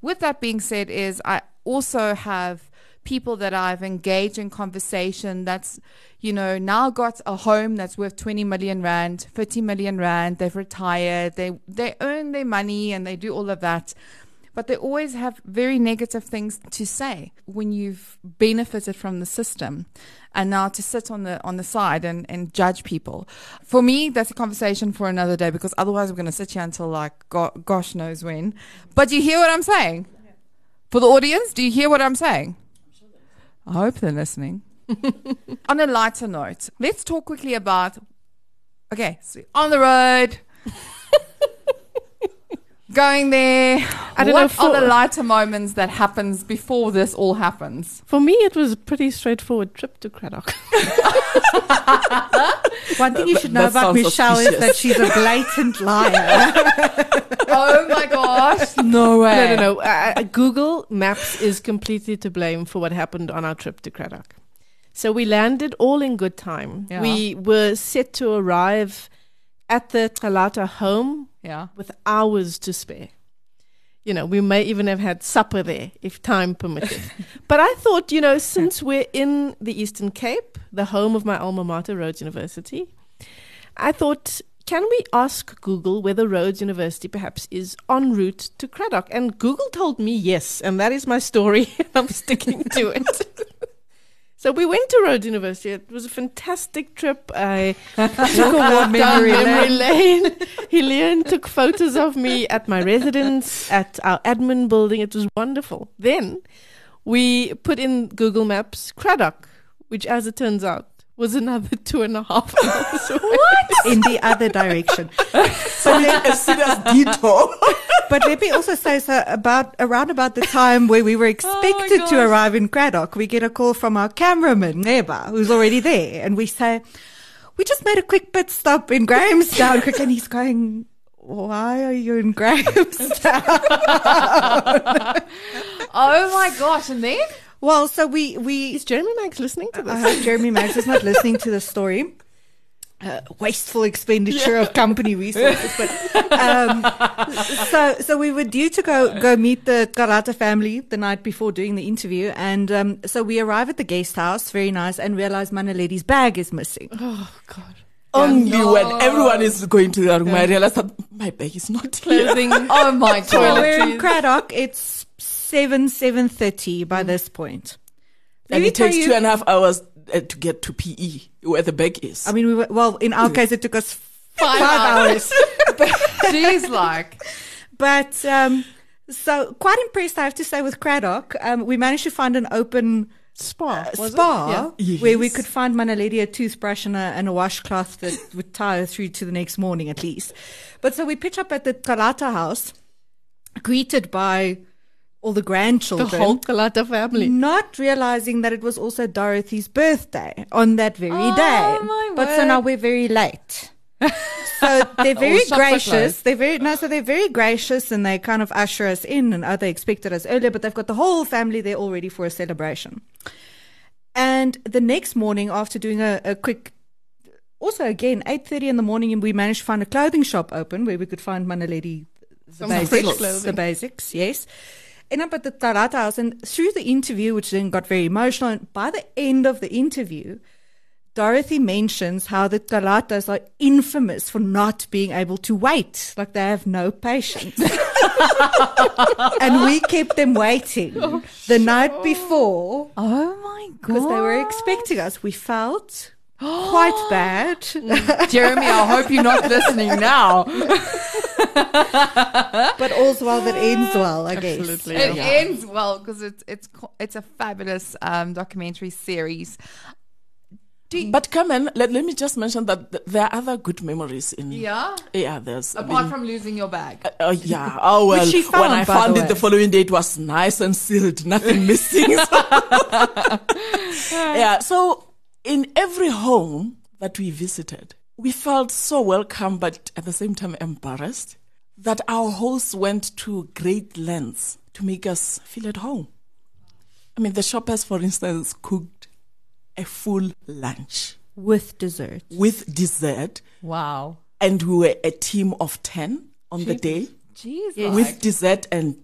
With that being said is I also have people that I've engaged in conversation that's, you know, now got a home that's worth 20 million rand, 50 million rand, they've retired, they they earn their money and they do all of that but they always have very negative things to say when you've benefited from the system and now to sit on the on the side and, and judge people. For me that's a conversation for another day because otherwise we're going to sit here until like go- gosh knows when. But do you hear what i'm saying? For the audience do you hear what i'm saying? I hope they're listening. On a lighter note let's talk quickly about okay so on the road going there. I don't what know. For, are the lighter moments that happens before this all happens? For me, it was a pretty straightforward trip to Cradock. One thing you should know about Michelle suspicious. is that she's a blatant liar. oh my gosh! No way. No, no, no. Uh, uh, Google Maps is completely to blame for what happened on our trip to Cradock. So we landed all in good time. Yeah. We were set to arrive at the Calata home yeah. with hours to spare. You know, we may even have had supper there if time permitted. but I thought, you know, since we're in the Eastern Cape, the home of my alma mater, Rhodes University, I thought, can we ask Google whether Rhodes University perhaps is en route to Cradock? And Google told me yes, and that is my story. I'm sticking to it. So we went to Rhodes University. It was a fantastic trip. I took a walk down memory lane. Helene took photos of me at my residence, at our admin building. It was wonderful. Then we put in Google Maps Cradock, which, as it turns out, was another two and a half hours away. What? In the other direction. so let, a serious detour. but let me also say, so about around about the time where we were Oh expected to arrive in Cradock, we get a call from our cameraman Neba, who's already there, and we say, "We just made a quick pit stop in Grahamstown." quick, and he's going. Why are you in Grahamstown? oh my gosh! And then, well, so we we is Jeremy Maggs listening to this? I hope Jeremy Maggs is not listening to the story. Uh, wasteful expenditure Yeah. of company resources, but um, so so we were due to go go meet the Calata family the night before doing the interview, and um, so we arrive at the guest house, very nice, and realize Mmanaledi's bag is missing. Oh God! Only No. when everyone is going to the room, I realize that my bag is not Clothing. here. oh my god! So we're in god! Cradock. It's seven seven thirty by this point. Let and it takes you- two and a half hours uh, to get to PE, where the bag is. I mean, we were, well, in our case, it took us Five five hours. hours. She's like, But um, so quite impressed, I have to say, with Cradock. Um, we managed to find an open Spa. uh, was spa Yeah. where we could find Mmanaledi a toothbrush and a, and a washcloth that would tie her through to the next morning at least. But so we pitch up at the Calata house, greeted by all the grandchildren. The whole Calata family. not realizing that it was also Dorothy's birthday on that very Oh, day. my but so now we're very late. so they're very gracious. They're very no, so they're very gracious and they kind of usher us in and oh, they expected us earlier, but they've got the whole family there all ready for a celebration. And the next morning, after doing a, a quick also again, eight thirty in the morning and we managed to find a clothing shop open where we could find Mmanaledi the Some basics. The basics, yes. End up at the Calata house and through the interview, which then got very emotional, and by the end of the interview, Dorothy mentions how the Calatas are infamous for not being able to wait. Like they have no patience. and we kept them waiting oh, the night before oh my god! because they were expecting us. We felt quite bad. Mm. Jeremy, I hope you're not listening now. but all's well that ends well, I guess. Absolutely. It Yeah. ends well because it's it's it's a fabulous um, documentary series. You, But come on, let, let me just mention that th- there are other good memories in. yeah, Yeah, there's. I apart mean, from losing your bag. Oh yeah. Oh well. she when I by found the it the following day, it was nice and sealed, nothing missing. yeah. So in every home that we visited, we felt so welcome, but at the same time embarrassed that our hosts went to great lengths to make us feel at home. I mean, the shoppers, for instance, cooked a full lunch With dessert. with dessert, Wow, and we were a team of ten on the day. Jeez, with dessert and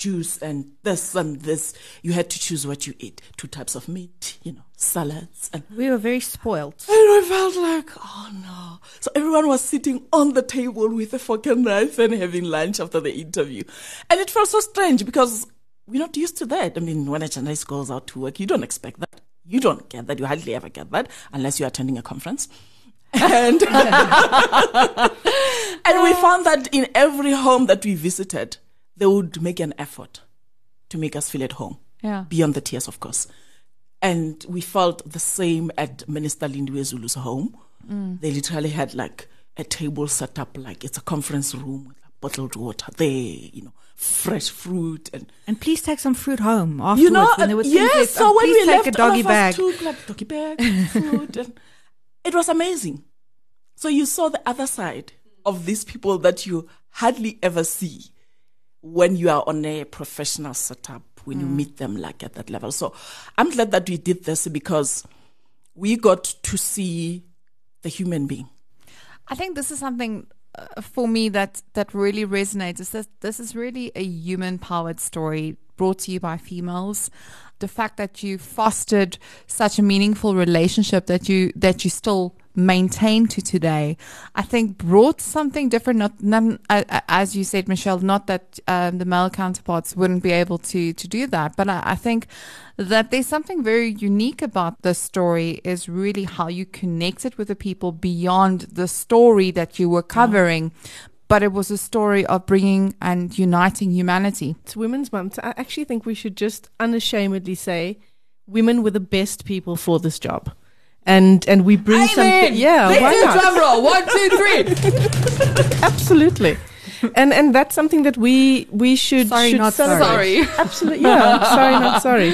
juice and this and this. You had to choose what you eat. Two types of meat, you know, salads. And, We were very spoiled. and I felt like, oh no. So everyone was sitting on the table with a fork and knife and having lunch after the interview. And it felt so strange because we're not used to that. I mean, when a journalist goes out to work, you don't expect that. You don't get that. You hardly ever get that unless you're attending a conference. And, and we found that in every home that we visited, they would make an effort to make us feel at home, yeah. beyond the tears, of course. And we felt the same at Minister Lindiwe Zulu's home. Mm. They literally had like a table set up like it's a conference room with like, bottled water there, you know, fresh fruit and And please take some fruit home afterwards. you know, when there were uh, things yes. So Oh, when we take left, a doggy bag. took like doggy bag, food, and it was amazing. So you saw the other side of these people that you hardly ever see when you are on a professional setup when Mm. you meet them like at that level. So I'm glad that we did this because we got to see the human being. I think this is something uh, for me that that really resonates. Is that this is really a human powered story brought to you by females. The fact that you fostered such a meaningful relationship that you that you still maintain to today, I think brought something different. Not, uh, uh, as you said, Michelle, not that um, the male counterparts wouldn't be able to to do that, but I, I think that there's something very unique about this story. Is really how you connected with the people beyond the story that you were covering. But it was a story of bringing and uniting humanity. It's Women's Month. I actually think we should just unashamedly say women were the best people for this job. And and we bring something. Yeah, Let's why not? drum roll. One, two, three. Absolutely. And and that's something that we we should Sorry, should not celebrate. Sorry. Absolutely. Yeah. sorry, not sorry.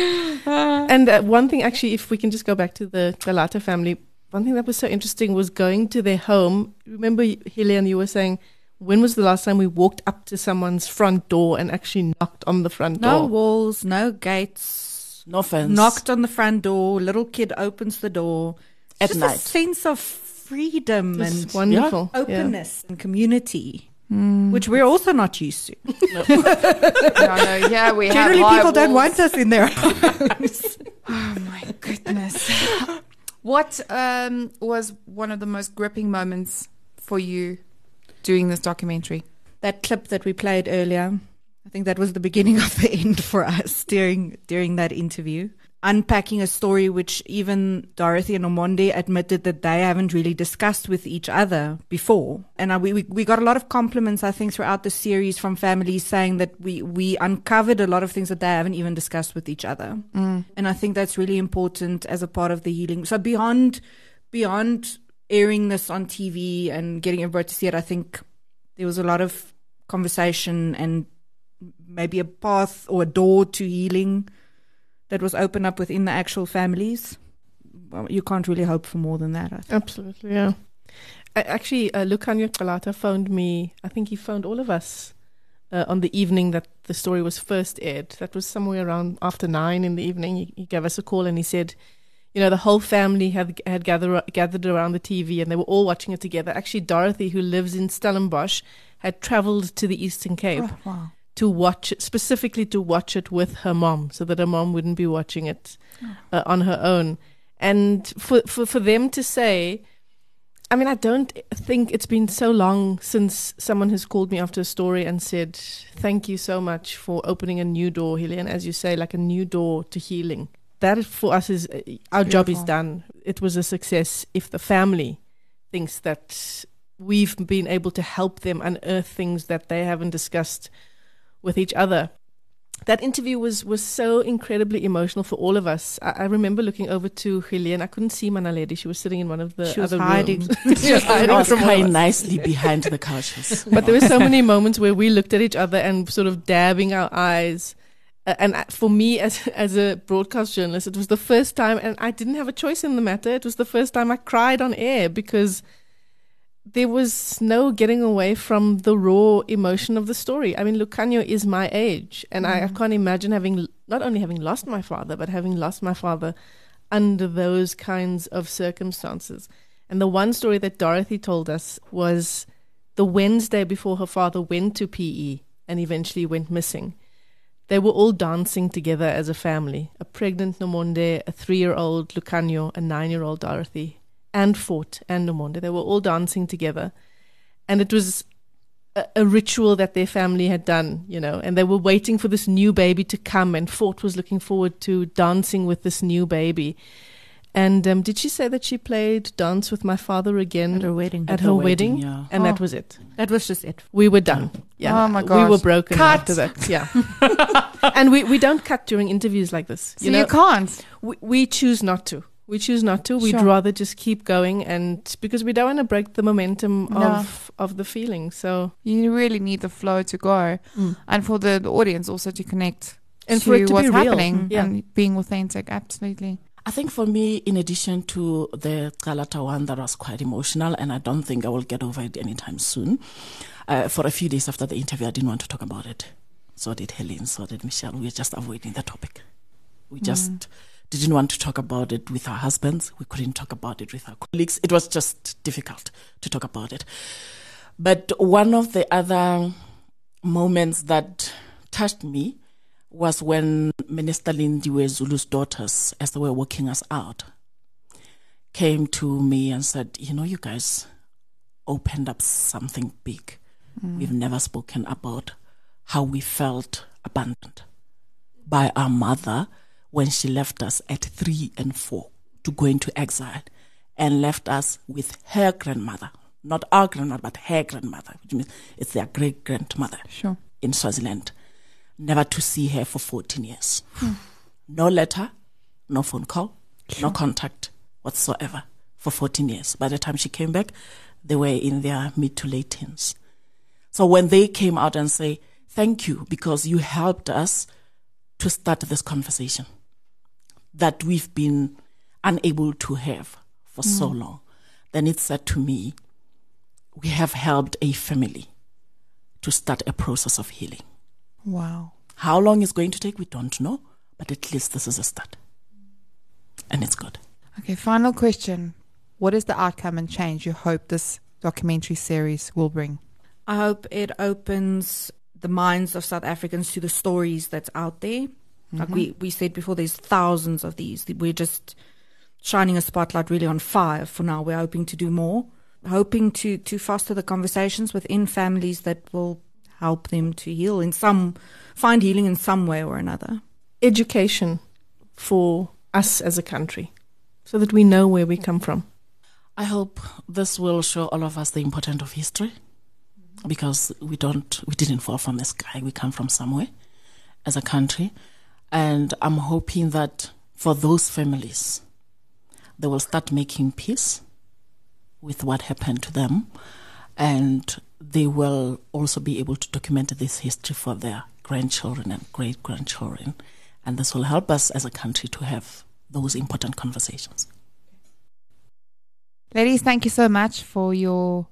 And uh, one thing, actually, if we can just go back to the Calata family, one thing that was so interesting was going to their home. Remember, Helene, you were saying, when was the last time we walked up to someone's front door and actually knocked on the front No door? No walls, no gates. No fence. Knocked on the front door. Little kid opens the door. At Just night. a sense of freedom It's and wonderful. Yeah. openness and community, which we're also not used to. No, no, yeah, we Generally, have high people don't want us in their homes. Oh my goodness. what um, was one of the most gripping moments for you doing this documentary? that clip that we played earlier, I think that was the beginning of the end for us during during that interview. Unpacking a story which even Dorothy and Nomonde admitted that they haven't really discussed with each other before. And uh, we, we, we got a lot of compliments, I think, throughout the series from families saying that we, we uncovered a lot of things that they haven't even discussed with each other. And I think that's really important as a part of the healing. So beyond beyond airing this on TV and getting everybody to see it, I think there was a lot of conversation and maybe a path or a door to healing that was opened up within the actual families. Well, you can't really hope for more than that. Absolutely, yeah. Actually, uh, Lukhanyo Calata phoned me. I think he phoned all of us uh, on the evening that the story was first aired. That was somewhere around after nine in the evening. He, he gave us a call and he said, you know, the whole family had had gathered gathered around the TV and they were all watching it together. Actually, Dorothy, who lives in Stellenbosch, had travelled to the Eastern Cape Oh, wow. to watch it, specifically to watch it with her mom, so that her mom wouldn't be watching it uh, on her own. And for, for for them to say, I mean, I don't think it's been so long since someone has called me after a story and said, "Thank you so much for opening a new door, Helene." As you say, like a new door to healing. That for us is uh, our job is done. It was a success if the family thinks that we've been able to help them unearth things that they haven't discussed with each other. That interview was was so incredibly emotional for all of us. I, I remember looking over to Helene. I couldn't see Mmanaledi. She was sitting in one of the She was other hiding. rooms. she was hiding was from quite nicely behind the couches. But there were so many moments where we looked at each other and sort of dabbing our eyes. Uh, and uh, for me, as as a broadcast journalist, it was the first time, and I didn't have a choice in the matter. It was the first time I cried on air because there was no getting away from the raw emotion of the story. I mean, Lukhanyo is my age, and I, I can't imagine having not only having lost my father, but having lost my father under those kinds of circumstances. And the one story that Dorothy told us was the Wednesday before her father went to PE and eventually went missing. They were all dancing together as a family a pregnant Nomonde, a three year old Lukhanyo, a nine year old Dorothy, and Fort and Nomonde. They were all dancing together. And it was a, a ritual that their family had done, you know, and they were waiting for this new baby to come. And Fort was looking forward to dancing with this new baby. And um, did she say that she played Dance with My Father again At her wedding. at her her wedding, wedding? yeah. And that Oh. was it. That was just it. We were done. Yeah. Oh my god. We were broken Cut. after that. Yeah. and we, we don't cut during interviews like this. So You you, can't. we, we choose not to. We choose not to. We'd Sure. rather just keep going and because we don't want to break the momentum No. of of the feeling. So You really need the flow to go, and for the, the audience also to connect And to for it to what's happening Mm. Yeah. and being authentic. Absolutely. I think for me, in addition to the Calata one that was quite emotional, and I don't think I will get over it anytime soon. Uh, for a few days after the interview, I didn't want to talk about it. So did Helene, so did Michelle. We were just avoiding the topic. We just didn't want to talk about it with our husbands. We couldn't talk about it with our colleagues. It was just difficult to talk about it. But one of the other moments that touched me was when Minister Lindiwe Zulu's daughters, as they were working us out, came to me and said, You know, you guys opened up something big. We've never spoken about how we felt abandoned by our mother when she left us at three and four to go into exile and left us with her grandmother. Not our grandmother, but her grandmother, which means it's their great grandmother Sure. in Swaziland. Never to see her for 14 years. no letter, no phone call, no contact whatsoever for 14 years. By the time she came back, they were in their mid to late teens. So when they came out and say, thank you because you helped us to start this conversation that we've been unable to have for so mm. long, then it said to me, we have helped a family to start a process of healing. Wow. How long it's going to take, we don't know, but at least this is a start. And it's good. Okay, final question. What is the outcome and change you hope this documentary series will bring? I hope it opens the minds of South Africans to the stories that's out there. Like mm-hmm. we, we said before, there's thousands of these. We're just shining a spotlight really on five for now. We're hoping to do more, hoping to, to foster the conversations within families that will help them to heal in some, find healing in some way or another. Education for us as a country so that we know where we come from. I hope this will show all of us the importance of history because we don't, we didn't fall from the sky. We come from somewhere as a country. And I'm hoping that for those families, they will start making peace with what happened to them. And they will also be able to document this history for their grandchildren and great grandchildren. And this will help us as a country to have those important conversations. Ladies, thank you so much for your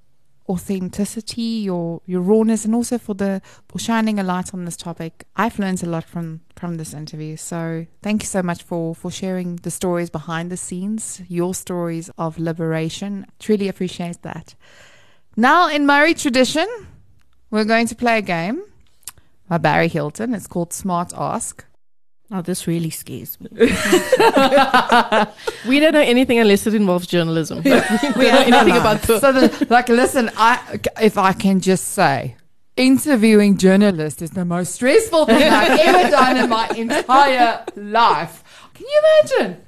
authenticity, your your rawness, and also for the for shining a light on this topic. I've learned a lot from from this interview. So thank you so much for for sharing the stories behind the scenes, your stories of liberation. Truly appreciate that. Now, in Murray tradition, we're going to play a game by Barry Hilton. It's called Smart Ask. Oh, this really scares me. We don't know anything unless it involves journalism. we don't know anything about the so the, like listen i if i can just say interviewing journalists is the most stressful thing i've ever done in my entire life can you imagine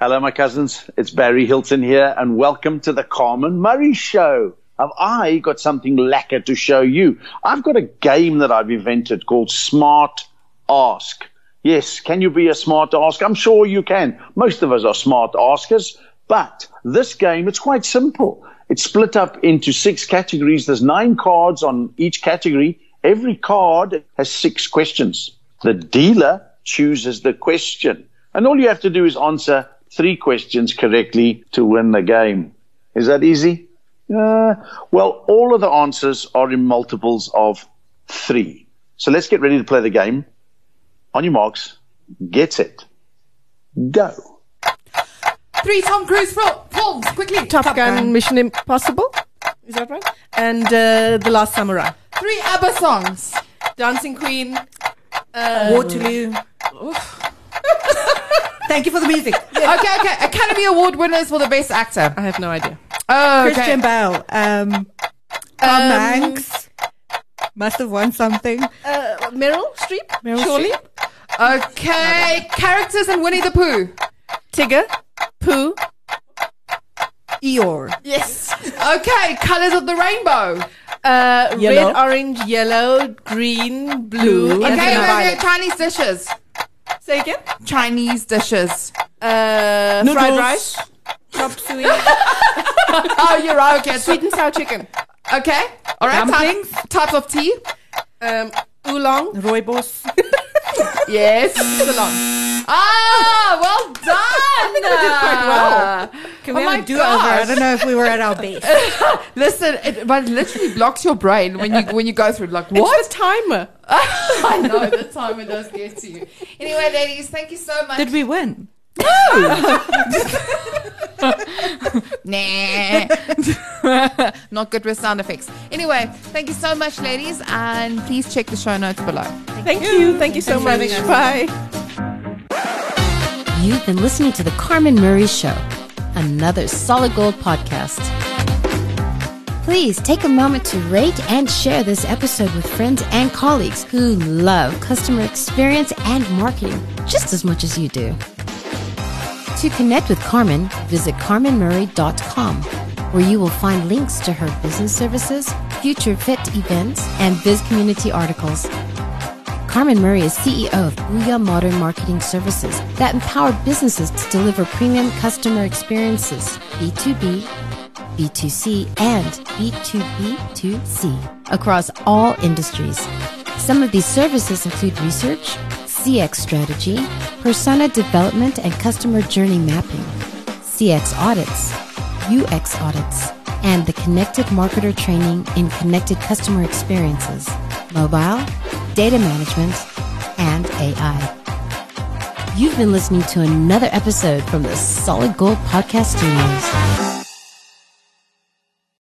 Hello, my cousins. It's Barry Hilton here, and welcome to the Carmen Murray Show. Have I got something lacquer to show you? I've got a game that I've invented called Smart Ask. Yes, can you be a smart ask? I'm sure you can. Most of us are smart askers, but this game, it's quite simple. It's split up into six categories. There's nine cards on each category. Every card has six questions. The dealer chooses the question. And all you have to do is answer three questions correctly to win the game. Is that easy? Uh, well, all of the answers are in multiples of three. So let's get ready to play the game. On your marks, get it, go. three tom cruise films quickly Top, Gun, Mission Impossible. Is that right? And uh, The Last Samurai. three abba songs Dancing Queen. Waterloo. Thank you for the music. okay okay academy award winners for the best actor I have no idea. oh okay Christian Bale. Um, Tom Hanks. Must have won something. Uh, Meryl Streep. Meryl Surely. okay characters in winnie the pooh Tigger. Pooh. Eeyore. yes okay colors of the rainbow Uh, Yellow. Red, orange, yellow, green, blue. Blue. okay Yes, okay, violet. okay chinese dishes Say again. chinese dishes Uh, fried rice. Chop suey. oh you're right okay Sweet and sour chicken. okay all right Dumplings. type, types of tea Um, oolong. Rooibos. yes Oolong. ah well done I think I did quite well. Can Oh we my have a do-over? I don't know if we were at our best. Listen, it, but it literally blocks your brain when you when you go through. Like what? It's the timer. I know the timer does get to you. Anyway, ladies, thank you so much. Did we win? No. Nah, not good with sound effects. Anyway, thank you so much, ladies, and please check the show notes below. Thank you. Thank you so much. Bye. You've been listening to The Carmen Murray Show. Another Solid Gold podcast. Please take a moment to rate and share this episode with friends and colleagues who love customer experience and marketing just as much as you do. To connect with Carmen, visit carmenmurray.com, where you will find links to her business services, future fit events, and biz community articles. Carmen Murray is CEO of Boo Yah Modern Marketing Services that empower businesses to deliver premium customer experiences, B2B, B2C, and B2B2C across all industries. Some of these services include research, CX strategy, persona development and customer journey mapping, CX audits, UX audits, and the connected marketer training in connected customer experiences, mobile, data management, and AI. You've been listening to another episode from the Solid Gold Podcast Studios.